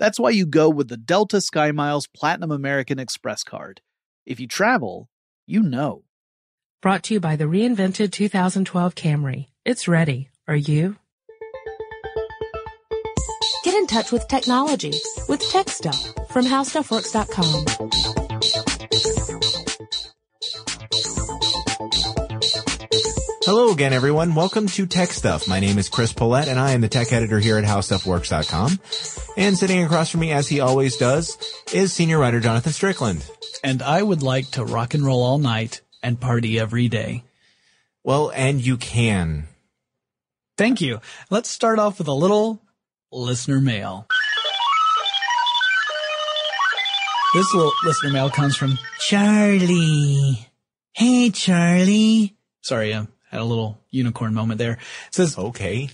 That's why you go with the Delta SkyMiles Platinum American Express card. If you travel, you know. Brought to you by the reinvented 2012 Camry. It's ready. Are you? Get in touch with technology with Tech Stuff from HowStuffWorks.com. Hello again, everyone. Welcome to Tech Stuff. My name is Chris Pollette, and I am the tech editor here at HowStuffWorks.com. And sitting across from me, as he always does, is senior writer Jonathan Strickland. And I would like to rock and roll all night and party every day. Well, and you can. Thank you. Let's start off with a little listener mail. This little listener mail comes from Charlie. Hey, Charlie. Sorry, I had a little unicorn moment there. It says, Okay.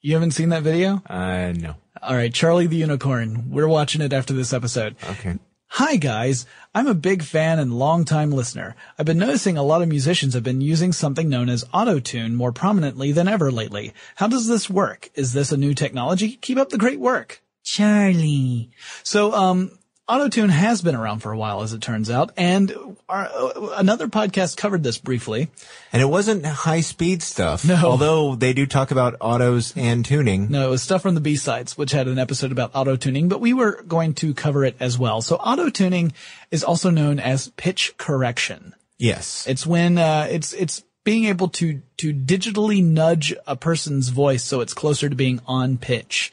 you haven't seen that video? Uh, no. All right, Charlie the Unicorn. We're watching it after this episode. Okay. Hi guys, I'm a big fan and longtime listener. I've been noticing a lot of musicians have been using something known as autotune more prominently than ever lately. How does this work? Is this a new technology? Keep up the great work. Charlie. So, um, autotune has been around for a while as it turns out, and our, uh, another podcast covered this briefly. And it wasn't high speed stuff. No. Although they do talk about autos and tuning. No, it was stuff from the B-sides, which had an episode about auto tuning, but we were going to cover it as well. So auto tuning is also known as pitch correction. Yes. It's when, uh, it's, it's being able to, to digitally nudge a person's voice so it's closer to being on pitch.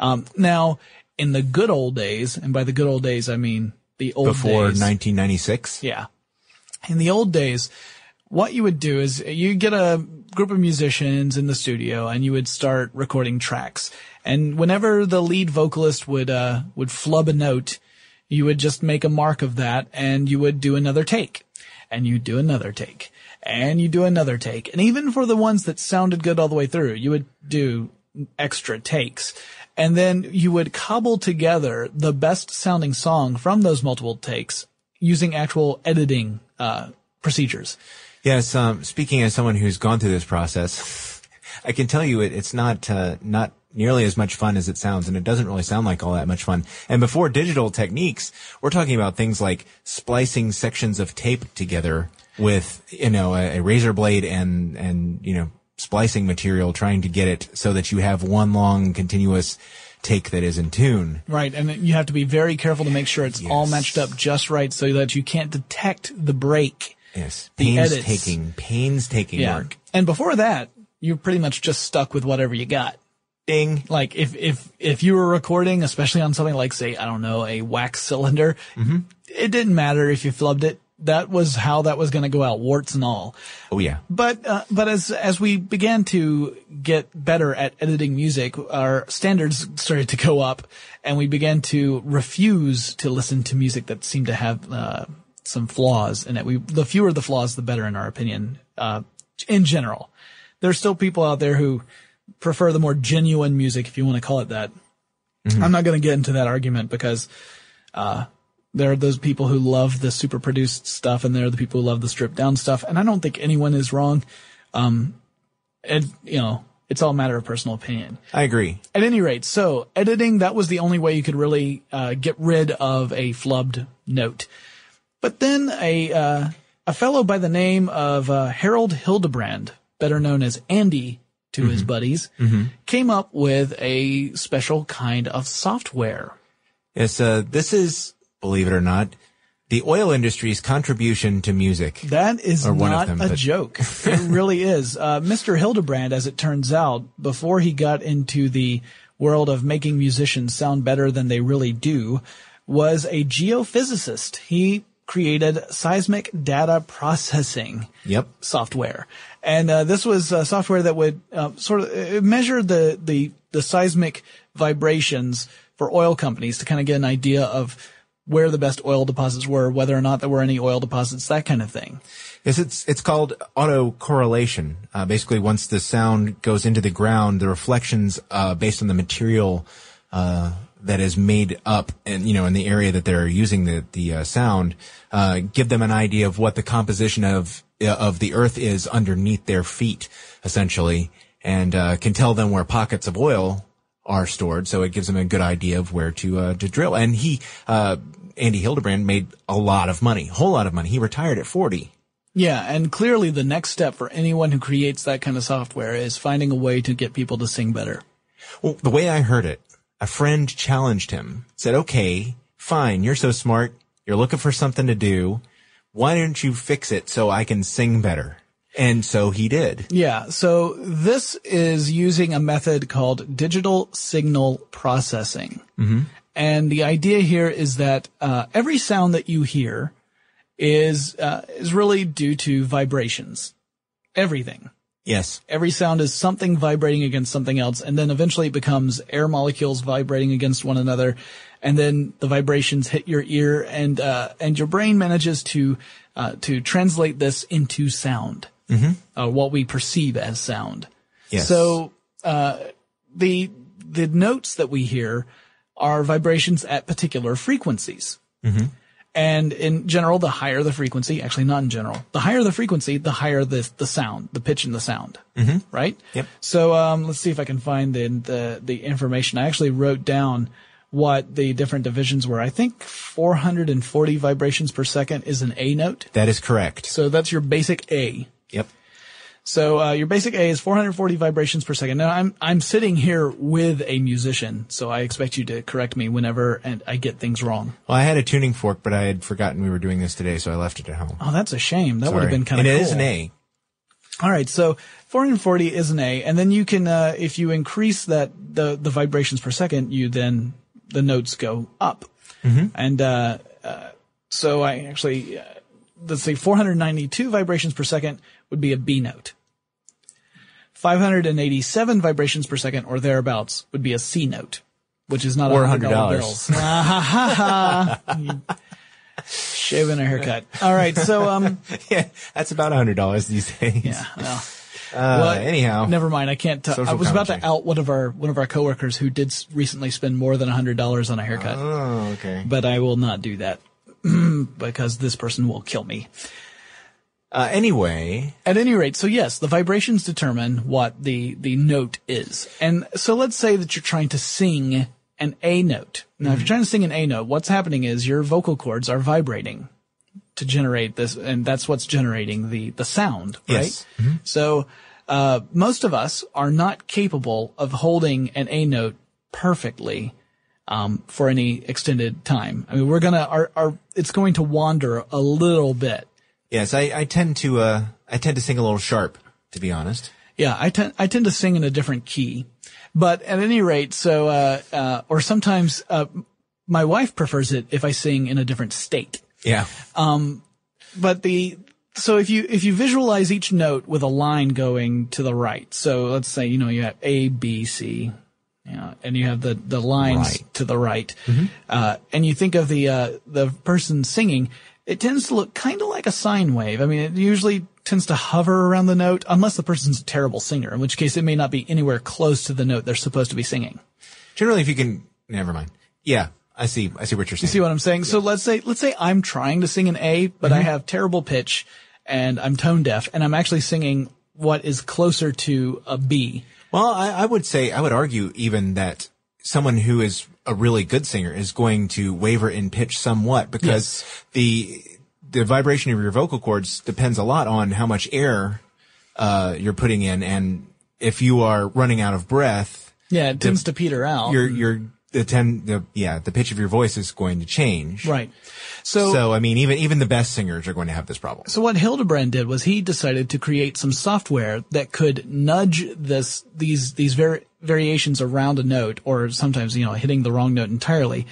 Um, now, in the good old days, and by the good old days, I mean the old Before days. 1996. Yeah. In the old days, what you would do is you get a group of musicians in the studio and you would start recording tracks. And whenever the lead vocalist would, uh, would flub a note, you would just make a mark of that and you would do another take. And you'd do another take. And you'd do another take. And even for the ones that sounded good all the way through, you would do extra takes. And then you would cobble together the best sounding song from those multiple takes using actual editing, uh, procedures. Yes. Um, speaking as someone who's gone through this process, I can tell you it, it's not, uh, not nearly as much fun as it sounds, and it doesn't really sound like all that much fun. And before digital techniques, we're talking about things like splicing sections of tape together with, you know, a, a razor blade and, and, you know, splicing material trying to get it so that you have one long continuous take that is in tune. Right, and you have to be very careful to make sure it's all matched up just right so that you can't detect the break. Yes. Painstaking, painstaking work. And before that, you're pretty much just stuck with whatever you got. Ding. Like if if if you were recording, especially on something like say I don't know a wax cylinder, mm-hmm. it didn't matter if you flubbed it. That was how that was going to go out, warts and all. Oh yeah. But uh, but as as we began to get better at editing music, our standards started to go up, and we began to refuse to listen to music that seemed to have uh, some flaws in it. We the fewer the flaws, the better, in our opinion. Uh, in general, there's still people out there who prefer the more genuine music, if you want to call it that. I'm not going to get into that argument because uh, there are those people who love the super produced stuff, and there are the people who love the stripped down stuff. And I don't think anyone is wrong. Um, and you know, it's all a matter of personal opinion. I agree. At any rate, so editing that was the only way you could really uh, get rid of a flubbed note. But then a uh, a fellow by the name of uh, Harold Hildebrand, better known as Andy to his buddies, came up with a special kind of software. Yes, uh, this is, believe it or not, the oil industry's contribution to music. That is Or one of not them, a but- joke. It really is. Uh, Mr. Hildebrand, as it turns out, before he got into the world of making musicians sound better than they really do, was a geophysicist. He created seismic data processing Yep. software. And uh, this was uh, software that would uh, sort of measure the, the, the seismic vibrations for oil companies to kind of get an idea of where the best oil deposits were, whether or not there were any oil deposits, that kind of thing. Yes, it's it's called autocorrelation. Uh, basically, once the sound goes into the ground, the reflections uh, based on the material uh, that is made up, and you know, in the area that they're using the the uh, sound, uh, give them an idea of what the composition of uh, of the earth is underneath their feet, essentially, and uh, can tell them where pockets of oil are stored. So it gives him a good idea of where to uh, to drill. And he, uh, Andy Hildebrand, made a lot of money, whole lot of money. He retired at forty. Yeah, and clearly the next step for anyone who creates that kind of software is finding a way to get people to sing better. Well, the way I heard it, a friend challenged him, said, okay, fine, you're so smart. You're looking for something to do. Why don't you fix it so I can sing better? And so he did. Yeah, so this is using a method called digital signal processing. Mm-hmm. And the idea here is that uh, every sound that you hear is uh, is really due to vibrations. Everything. Yes. Every sound is something vibrating against something else, and then eventually it becomes air molecules vibrating against one another, and then the vibrations hit your ear, and uh, and your brain manages to uh, to translate this into sound, mm-hmm. uh, what we perceive as sound. Yes. So uh, the the notes that we hear are vibrations at particular frequencies. And in general, the higher the frequency, actually not in general, the higher the frequency, the higher the the sound, the pitch in the sound. Mm-hmm. Right? Yep. So um, let's see if I can find the, the the information. I actually wrote down what the different divisions were. I think 440 vibrations per second is an A note. That is correct. So that's your basic A. Yep. So uh, your basic A is 440 vibrations per second. Now I'm I'm sitting here with a musician, so I expect you to correct me whenever and I get things wrong. Well, I had a tuning fork, but I had forgotten we were doing this today, so I left it at home. Oh, that's a shame. That would have been kind of And cool. it is an A. All right, so 440 is an A, and then you can, uh, if you increase that the the vibrations per second, you then the notes go up, and uh, uh, so I actually uh, let's say 492 vibrations per second would be a B note. 587 vibrations per second or thereabouts would be a C note, which is not Or a hundred dollar $100. bills. Ha, ha, ha. Shaving a haircut. All right, so um, yeah, that's about a hundred dollars these days. yeah, well. Uh, Well, anyhow, Never mind. I can't. T- I was about to out one of our one of our coworkers who did recently spend more than hundred dollars on a haircut, Oh, okay. but I will not do that because this person will kill me. Uh, anyway, At any rate, so yes, the vibrations determine what the the note is, and so let's say that you're trying to sing an A note. Now, if you're trying to sing an A note, what's happening is your vocal cords are vibrating to generate this, and that's what's generating the the sound, right? Yes. So uh, most of us are not capable of holding an A note perfectly um, for any extended time. I mean, we're gonna our, our it's going to wander a little bit. Yes, I, I tend to uh, I tend to sing a little sharp, to be honest. Yeah, I tend I tend to sing in a different key, but at any rate, so uh, uh, or sometimes uh, my wife prefers it if I sing in a different state. Yeah. But the so if you if you visualize each note with a line going to the right, so let's say you know you have A B C, you know, and you have the the lines Right. to the right, uh, and you think of the uh, the person singing, it tends to look kind of like a sine wave. I mean, it usually tends to hover around the note, unless the person's a terrible singer, in which case it may not be anywhere close to the note they're supposed to be singing. Generally, if you can, never mind. Yeah, I see. I see what you're saying. You see what I'm saying? So let's say, let's say I'm trying to sing an A, but I mm-hmm. have terrible pitch and I'm tone deaf and I'm actually singing what is closer to a B. Well, I, I would say, I would argue even that someone who is a really good singer is going to waver in pitch somewhat because the, the vibration of your vocal cords depends a lot on how much air, uh, you're putting in. And if you are running out of breath, Yeah, it tends to peter out. your, your, the ten, the, yeah, the pitch of your voice is going to change. right. So, so, I mean, even, even the best singers are going to have this problem. So what Hildebrand did was he decided to create some software that could nudge this, these, these vari- variations around a note or sometimes, you know, hitting the wrong note entirely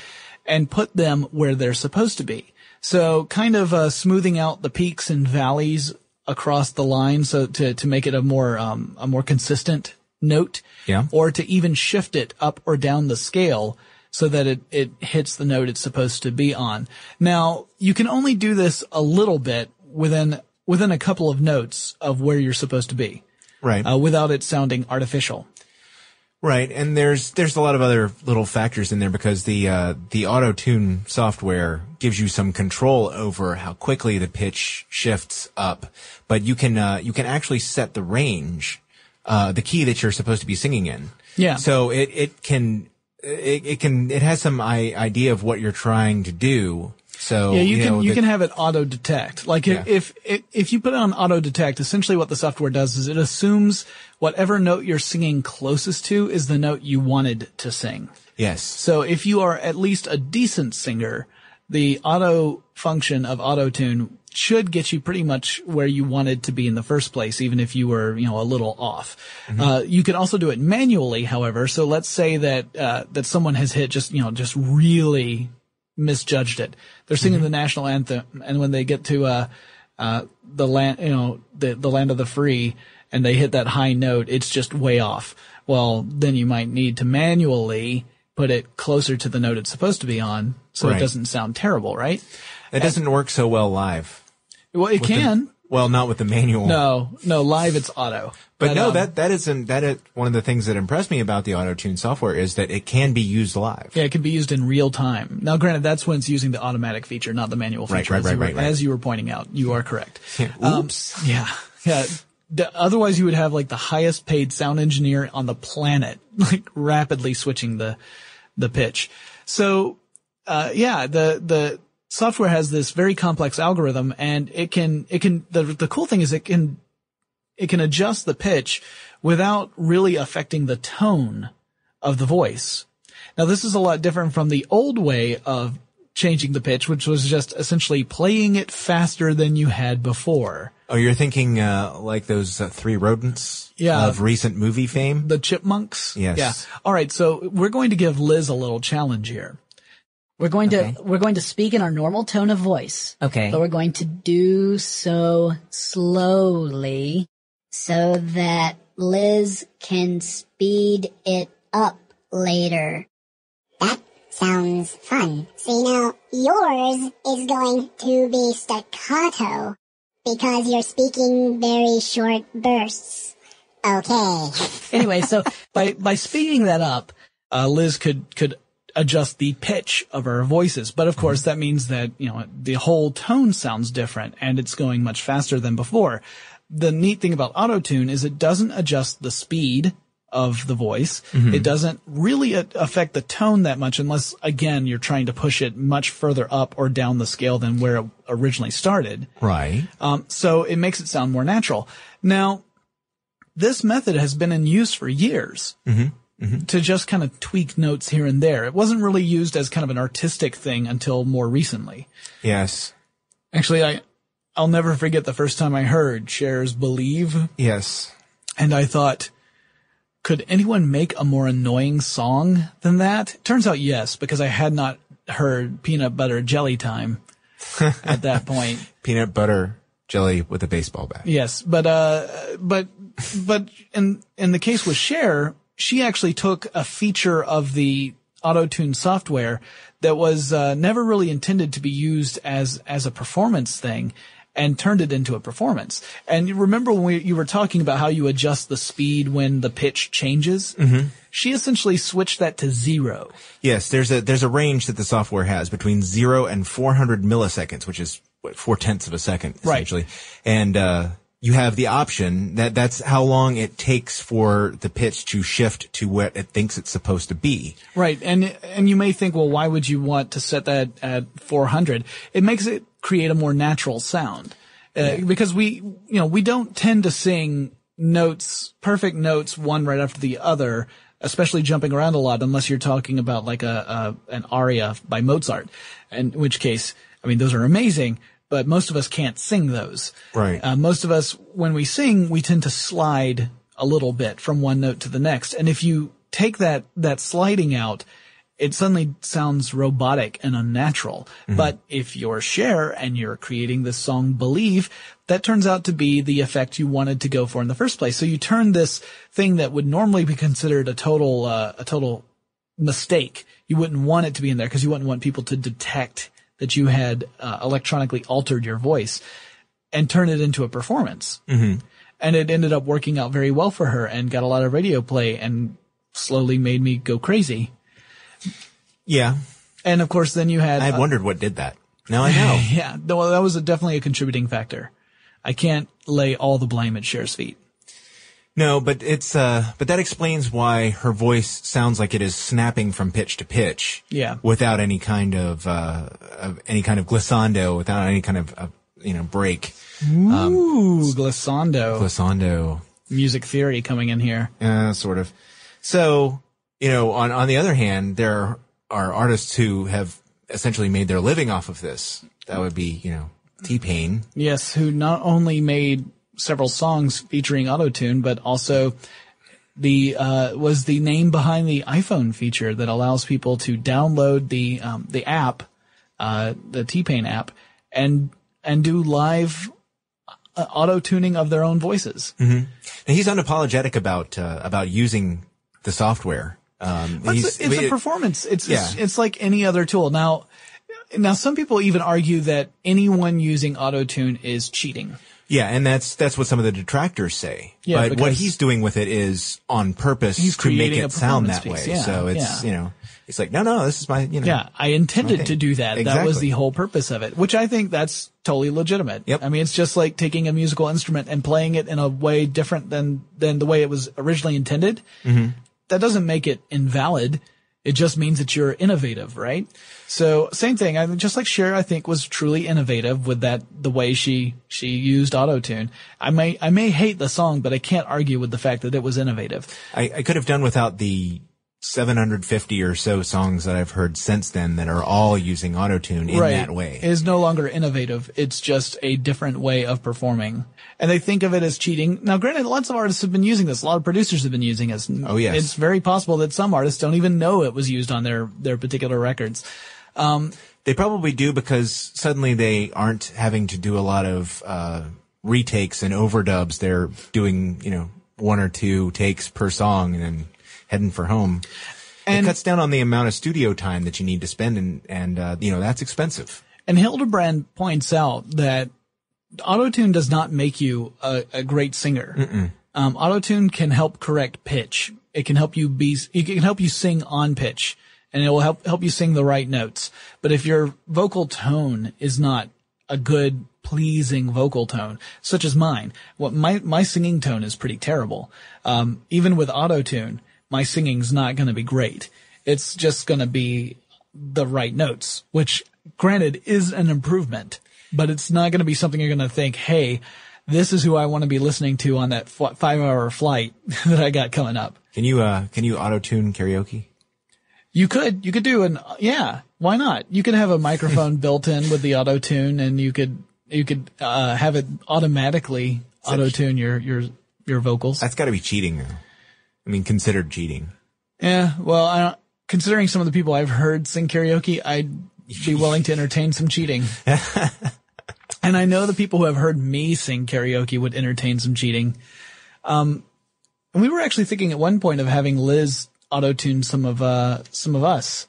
and put them where they're supposed to be. So kind of, uh, smoothing out the peaks and valleys across the line so to, to make it a more, um, a more consistent note. Yeah. Or to even shift it up or down the scale so that it, it hits the note it's supposed to be on. Now, you can only do this a little bit within, within a couple of notes of where you're supposed to be, Right. uh, without it sounding artificial. Right, and there's there's a lot of other little factors in there because the uh, the auto tune software gives you some control over how quickly the pitch shifts up, but you can uh, you can actually set the range, uh, the key that you're supposed to be singing in. Yeah. So it it can it, it can it has some I- idea of what you're trying to do. So Yeah, you, can know, you the- can have it auto detect. Like Yeah. if, if if you put it on auto detect, essentially what the software does is it assumes whatever note you're singing closest to is the note you wanted to sing. yes. So if you are at least a decent singer, the auto function of auto tune should get you pretty much where you wanted to be in the first place, even if you were, you know, a little off. Uh, you can also do it manually, however. So let's say that, uh, that someone has hit just, you know, just really misjudged it. They're singing the national anthem, and when they get to, uh, uh, the land, you know, the, the land of the free, and they hit that high note, it's just way off. Well, then you might need to manually put it closer to the note it's supposed to be on, so it doesn't sound terrible, right? It doesn't work so well live. Well, it With the- can. well, not with the manual. no, no, live it's auto. But, no, um, that that isn't that is one of the things that impressed me about the auto tune software is that it can be used live. Yeah, it can be used in real time. Now, granted, that's when it's using the automatic feature, not the manual Right, feature. right, as right, you were- right, right. As you were pointing out, you are correct. Oops. Um, yeah, yeah. The- otherwise, you would have like the highest paid sound engineer on the planet, like rapidly switching the the pitch. So, uh, yeah, the the software has this very complex algorithm, and it can it can the the cool thing is it can it can adjust the pitch without really affecting the tone of the voice. Now, this is a lot different from the old way of changing the pitch, which was just essentially playing it faster than you had before. Oh, you're thinking uh, like those uh, three rodents Yeah. of recent movie fame? The chipmunks? Yes. Yeah. All right. So we're going to give Liz a little challenge here. We're going to we're going to speak in our normal tone of voice. Okay. But we're going to do so slowly so that Liz can speed it up later. That sounds fun. See now, yours is going to be staccato because you're speaking very short bursts. Okay. Anyway, so By, by speeding that up, uh, Liz could, could adjust the pitch of our voices. But of course, that means that, you know, the whole tone sounds different and it's going much faster than before. The neat thing about autotune is it doesn't adjust the speed of the voice. Mm-hmm. It doesn't really a- affect the tone that much unless, again, you're trying to push it much further up or down the scale than where it originally started. Right. Um, so it makes it sound more natural. Now, this method has been in use for years mm-hmm. Mm-hmm. to just kind of tweak notes here and there. It wasn't really used as kind of an artistic thing until more recently. Yes. Actually, I, I'll never forget the first time I heard Cher's Believe. Yes. And I thought, could anyone make a more annoying song than that? Turns out yes, because I had not heard Peanut Butter Jelly Time at that point. Peanut butter jelly with a baseball bat. Yes, but uh, but but in in the case with Cher, she actually took a feature of the auto-tune software that was uh, never really intended to be used as as a performance thing and turned it into a performance. And you remember when we, you were talking about how you adjust the speed when the pitch changes? Mm-hmm. She essentially switched that to zero. Yes, there's a there's a range that the software has between zero and 400 milliseconds, which is what, four tenths of a second Right. essentially. And uh, you have the option that that's how long it takes for the pitch to shift to what it thinks it's supposed to be. Right. And, and you may think, well, why would you want to set that at 400? It makes it create a more natural sound. Uh, because we, you know, we don't tend to sing notes, perfect notes, one right after the other, especially jumping around a lot, unless you're talking about like a, a an aria by Mozart, and in which case, I mean, those are amazing, but most of us can't sing those. Right. Uh, most of us, when we sing, we tend to slide a little bit from one note to the next. And if you take that, that sliding out, it suddenly sounds robotic and unnatural. But if you're Cher and you're creating this song Believe, that turns out to be the effect you wanted to go for in the first place. So you turn this thing that would normally be considered a total, uh, a total mistake. You wouldn't want it to be in there because you wouldn't want people to detect that you had uh, electronically altered your voice and turn it into a performance. Mm-hmm. And it ended up working out very well for her and got a lot of radio play and slowly made me go crazy. Yeah, And of course, then you had, I uh, wondered what did that. Now I know. yeah, well, that was a, definitely a contributing factor. I can't lay all the blame at Cher's feet. No, but it's uh but that explains why her voice sounds like it is snapping from pitch to pitch. Yeah. Without any kind of uh of any kind of glissando, without any kind of uh, you know break. Ooh, glissando. Glissando. Music theory coming in here. Uh, sort of. So, you know, on on the other hand, there are artists who have essentially made their living off of this. That would be, you know, T-Pain. Yes, who not only made several songs featuring autotune, but also the uh, was the name behind the iPhone feature that allows people to download the um, the app, uh, the T Pain app, and and do live uh, auto tuning of their own voices. And he's unapologetic about uh, about using the software. Um, It's, it's a performance. It's, it's Yeah. it's like any other tool. Now, now some people even argue that anyone using autotune is cheating. Yeah, and that's that's what some of the detractors say. Yeah, but what he's doing with it is on purpose He's to make it sound that way. piece, yeah, so it's yeah. you know, it's like no, no, this is my you know. Yeah, I intended to do that. That was the whole purpose of it, which I think that's totally legitimate. Yep. I mean, it's just like taking a musical instrument and playing it in a way different than than the way it was originally intended. Mm-hmm. That doesn't make it invalid. It just means that you're innovative, right? So same thing. I just like Cher, I think was truly innovative with that the way she she used autotune. I may I may hate the song, but I can't argue with the fact that it was innovative. I, I could have done without the 750 or so songs that I've heard since then that are all using autotune in that way. It is no longer innovative. It's just a different way of performing. And they think of it as cheating. Now, granted, lots of artists have been using this. A lot of producers have been using this. Oh, yes. It's very possible that some artists don't even know it was used on their, their particular records. They probably do because suddenly they aren't having to do a lot of uh, retakes and overdubs. They're doing, you know, one or two takes per song and then heading for home. And- it cuts down on the amount of studio time that you need to spend, and and uh, you know that's expensive. And Hildebrand points out that autotune does not make you a, a great singer. Um, autotune can help correct pitch. It can help you be, it can help you sing on pitch and it will help, help you sing the right notes. But if your vocal tone is not a good, pleasing vocal tone, such as mine, what my, my singing tone is pretty terrible. Um, even with autotune, my singing's not going to be great. It's just going to be the right notes, which granted is an improvement, but it's not going to be something you're going to think, Hey, this is who I want to be listening to on that f- five hour flight that I got coming up. Can you uh can you auto tune karaoke? You could, you could do an, yeah, why not? You could have a microphone built in with the auto tune and you could, you could, uh, have it automatically auto tune your, your, your vocals. That's got to be cheating though. I mean, considered cheating. Yeah, well, I don't, considering some of the people I've heard sing karaoke, I'd be willing to entertain some cheating. and I know the people who have heard me sing karaoke would entertain some cheating. Um, and we were actually thinking at one point of having Liz auto tune some of, uh, some of us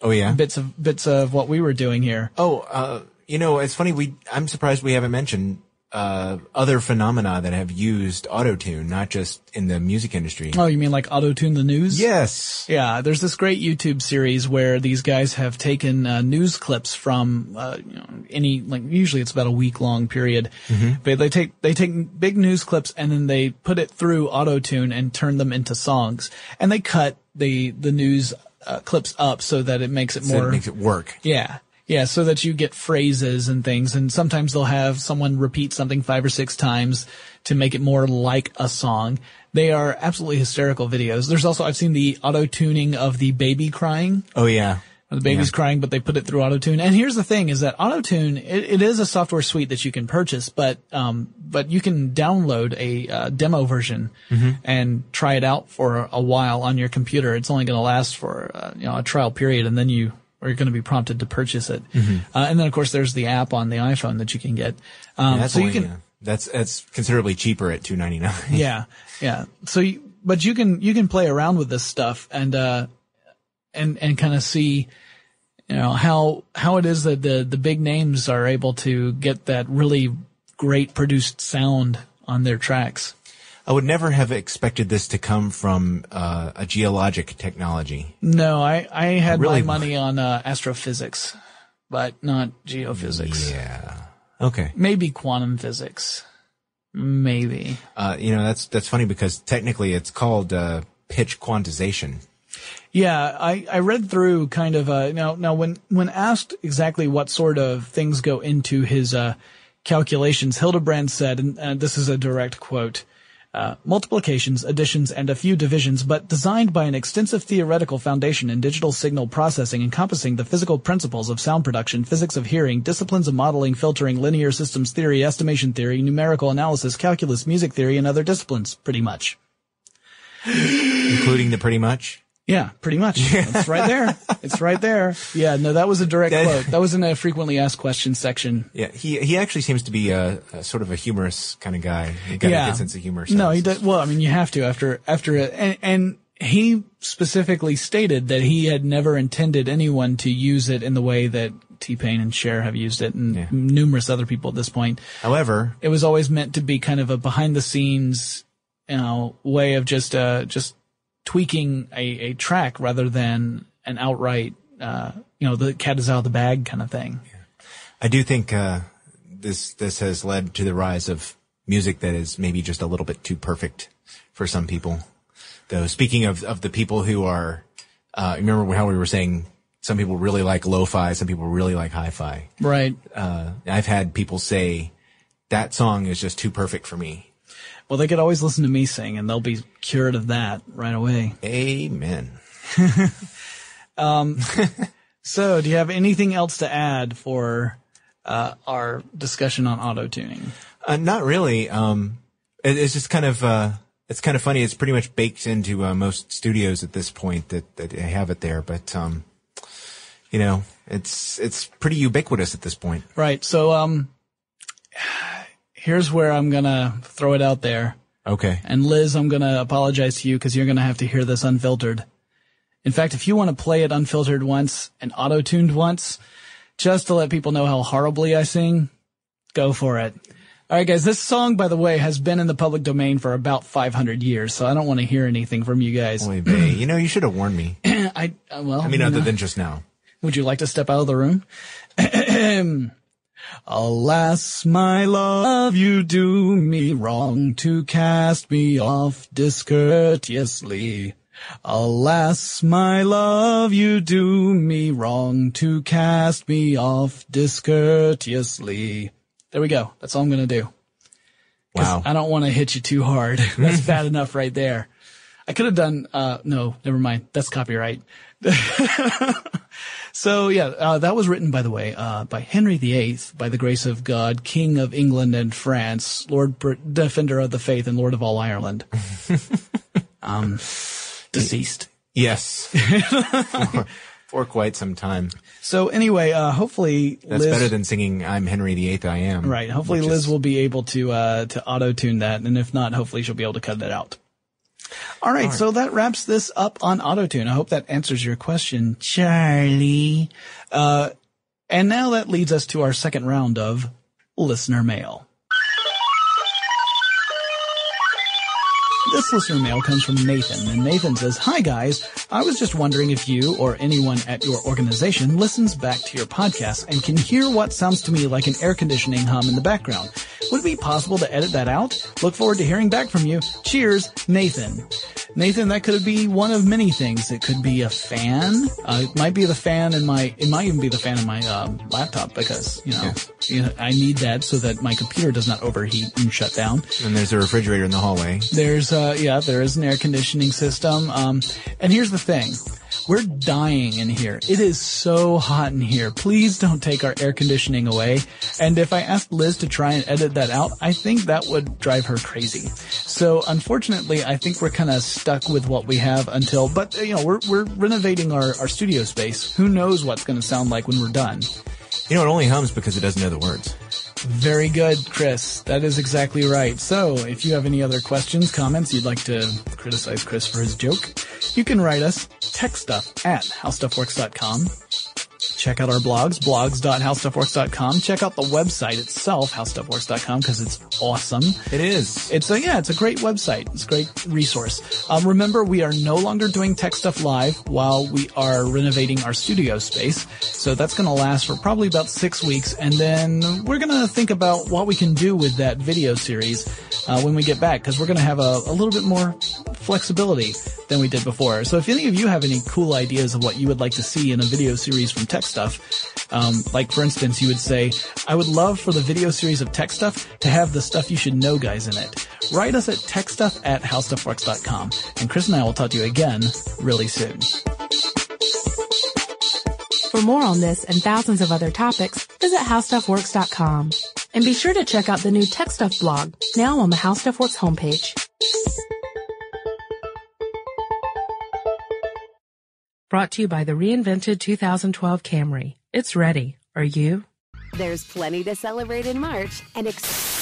Oh yeah. bits of, bits of what we were doing here. Oh, uh, you know, it's funny. We I'm surprised we haven't mentioned uh other phenomena that have used auto tune, not just in the music industry. Oh, you mean like auto tune the news? Yes. Yeah, there's this great YouTube series where these guys have taken uh, news clips from uh, you know, any like usually it's about a week long period, but they take they take big news clips and then they put it through auto tune and turn them into songs, and they cut the the news uh, clips up so that it makes it So more it makes it work. yeah. Yeah, so that you get phrases and things, and sometimes they'll have someone repeat something five or six times to make it more like a song. They are absolutely hysterical videos. There's also, I've seen the auto tuning of the baby crying. Oh yeah. The baby's Yeah. crying, but they put it through auto tune. And here's the thing is that auto tune, it, it is a software suite that you can purchase, but, um, but you can download a uh, demo version and try it out for a while on your computer. It's only going to last for, uh, you know, a trial period and then you are going to be prompted to purchase it. Uh, and then of course there's the app on the iPhone that you can get. Um, Yeah, that's so you only, can, uh, that's that's considerably cheaper at two ninety nine. yeah, yeah. So, you, but you can you can play around with this stuff and uh, and and kind of see, you know, how how it is that the the big names are able to get that really great produced sound on their tracks. I would never have expected this to come from uh, a geologic technology. No, I I had Really? my money on uh, astrophysics, but not geophysics. Yeah. Okay. Maybe quantum physics. Maybe. Uh, you know that's that's funny because technically it's called uh, pitch quantization. Yeah, I, I read through kind of uh now now when when asked exactly what sort of things go into his uh calculations, Hildebrand said, and uh, this is a direct quote. Uh, multiplications, additions, and a few divisions, but designed by an extensive theoretical foundation in digital signal processing encompassing the physical principles of sound production, physics of hearing, disciplines of modeling, filtering, linear systems theory, estimation theory, numerical analysis, calculus, music theory, and other disciplines, pretty much. including the pretty much. Yeah, pretty much. It's right there. It's right there. Yeah, no, that was a direct That- quote. That was in a frequently asked questions section. Yeah, he he actually seems to be a, a sort of a humorous kind of guy. He got yeah. a good sense of humor. No, he does. Well, I mean, you have to after after it, and, and he specifically stated that he had never intended anyone to use it in the way that T Pain and Cher have used it, and Yeah. numerous other people at this point. However, It was always meant to be kind of a behind the scenes, you know, way of just uh just tweaking a, a track rather than an outright, uh, you know, the cat is out of the bag kind of thing. I do think uh, this this has led to the rise of music that is maybe just a little bit too perfect for some people. Though speaking of of the people who are, uh, remember how we were saying some people really like lo-fi, some people really like hi-fi. Right. Uh, I've had people say that song is just too perfect for me. Well, they could always listen to me sing and they'll be cured of that right away. Amen. So, do you have anything else to add for uh, our discussion on auto tuning? Uh, not really. Um, it, it's just kind of, uh, it's kind of funny. It's pretty much baked into uh, most studios at this point that, that they have it there. But, um, you know, it's, it's pretty ubiquitous at this point. Right. So, um, here's where I'm gonna throw it out there. Okay. And Liz, I'm gonna apologize to you because you're gonna have to hear this unfiltered. In fact, if you want to play it unfiltered once and auto-tuned once, just to let people know how horribly I sing, go for it. All right, guys. This song, by the way, has been in the public domain for about 500 years, so I don't want to hear anything from you guys. Oy vey. you know, you should have warned me. I uh, well, I mean, other know. than just now. Would you like to step out of the room? Alas, my love, you do me wrong to cast me off discourteously. Alas, my love, you do me wrong to cast me off discourteously. There we go. That's all I'm gonna do. Wow. I don't want to hit you too hard. That's bad enough right there. I could have done, uh, no, never mind. That's copyright. so yeah, uh, that was written, by the way, uh, by Henry VIII, by the grace of God, King of England and France, Lord Br- Defender of the Faith, and Lord of all Ireland. um, deceased. Yes. for, for quite some time. So anyway, uh, hopefully That's Liz, better than singing "I'm Henry VIII, I Am." right. Hopefully Liz is- will be able to uh, to auto tune that, and if not, hopefully she'll be able to cut that out. All right, so that wraps this up on autotune. I hope that answers your question, Charlie. Uh, and now that leads us to our second round of listener mail. This listener mail comes from Nathan, and Nathan says, Hi guys, I was just wondering if you or anyone at your organization listens back to your podcast and can hear what sounds to me like an air conditioning hum in the background. Would it be possible to edit that out? Look forward to hearing back from you. Cheers, Nathan. Nathan, that could be one of many things. It could be a fan. Uh, it might be the fan in my, it might even be the fan in my um, laptop because, you know, you know, I need that so that my computer does not overheat and shut down. And there's a refrigerator in the hallway. There's uh yeah, there is an air conditioning system. Um and here's the thing. We're dying in here. It is so hot in here. Please don't take our air conditioning away. And if I asked Liz to try and edit that out, I think that would drive her crazy. So unfortunately, I think we're kind of stuck with what we have until, but uh, you know, we're, we're renovating our, our studio space. Who knows what's going to sound like when we're done. You know, it only hums because it doesn't know the words. Very good, Chris. That is exactly right. So, if you have any other questions, comments, you'd like to criticize Chris for his joke, you can write us tech stuff at howstuffworks.com. Check out our blogs, blogs.howstuffworks.com. Check out the website itself, howstuffworks.com, because it's awesome. It is. It's a yeah, it's a great website. It's a great resource. Um, remember, we are no longer doing Tech Stuff Live while we are renovating our studio space. So that's going to last for probably about six weeks, and then we're going to think about what we can do with that video series uh, when we get back, because we're going to have a, a little bit more flexibility than we did before. So if any of you have any cool ideas of what you would like to see in a video series from Tech Stuff, um, like for instance, you would say, I would love for the video series of Tech Stuff to have the stuff you should know guys in it. Write us at techstuff at howstuffworks.com. And Chris and I will talk to you again really soon. For more on this and thousands of other topics, visit howstuffworks.com. And be sure to check out the new Tech Stuff blog, now on the HowStuffWorks Stuff Works homepage. Brought to you by the reinvented 2012 Camry. It's ready. Are you? There's plenty to celebrate in March and ex-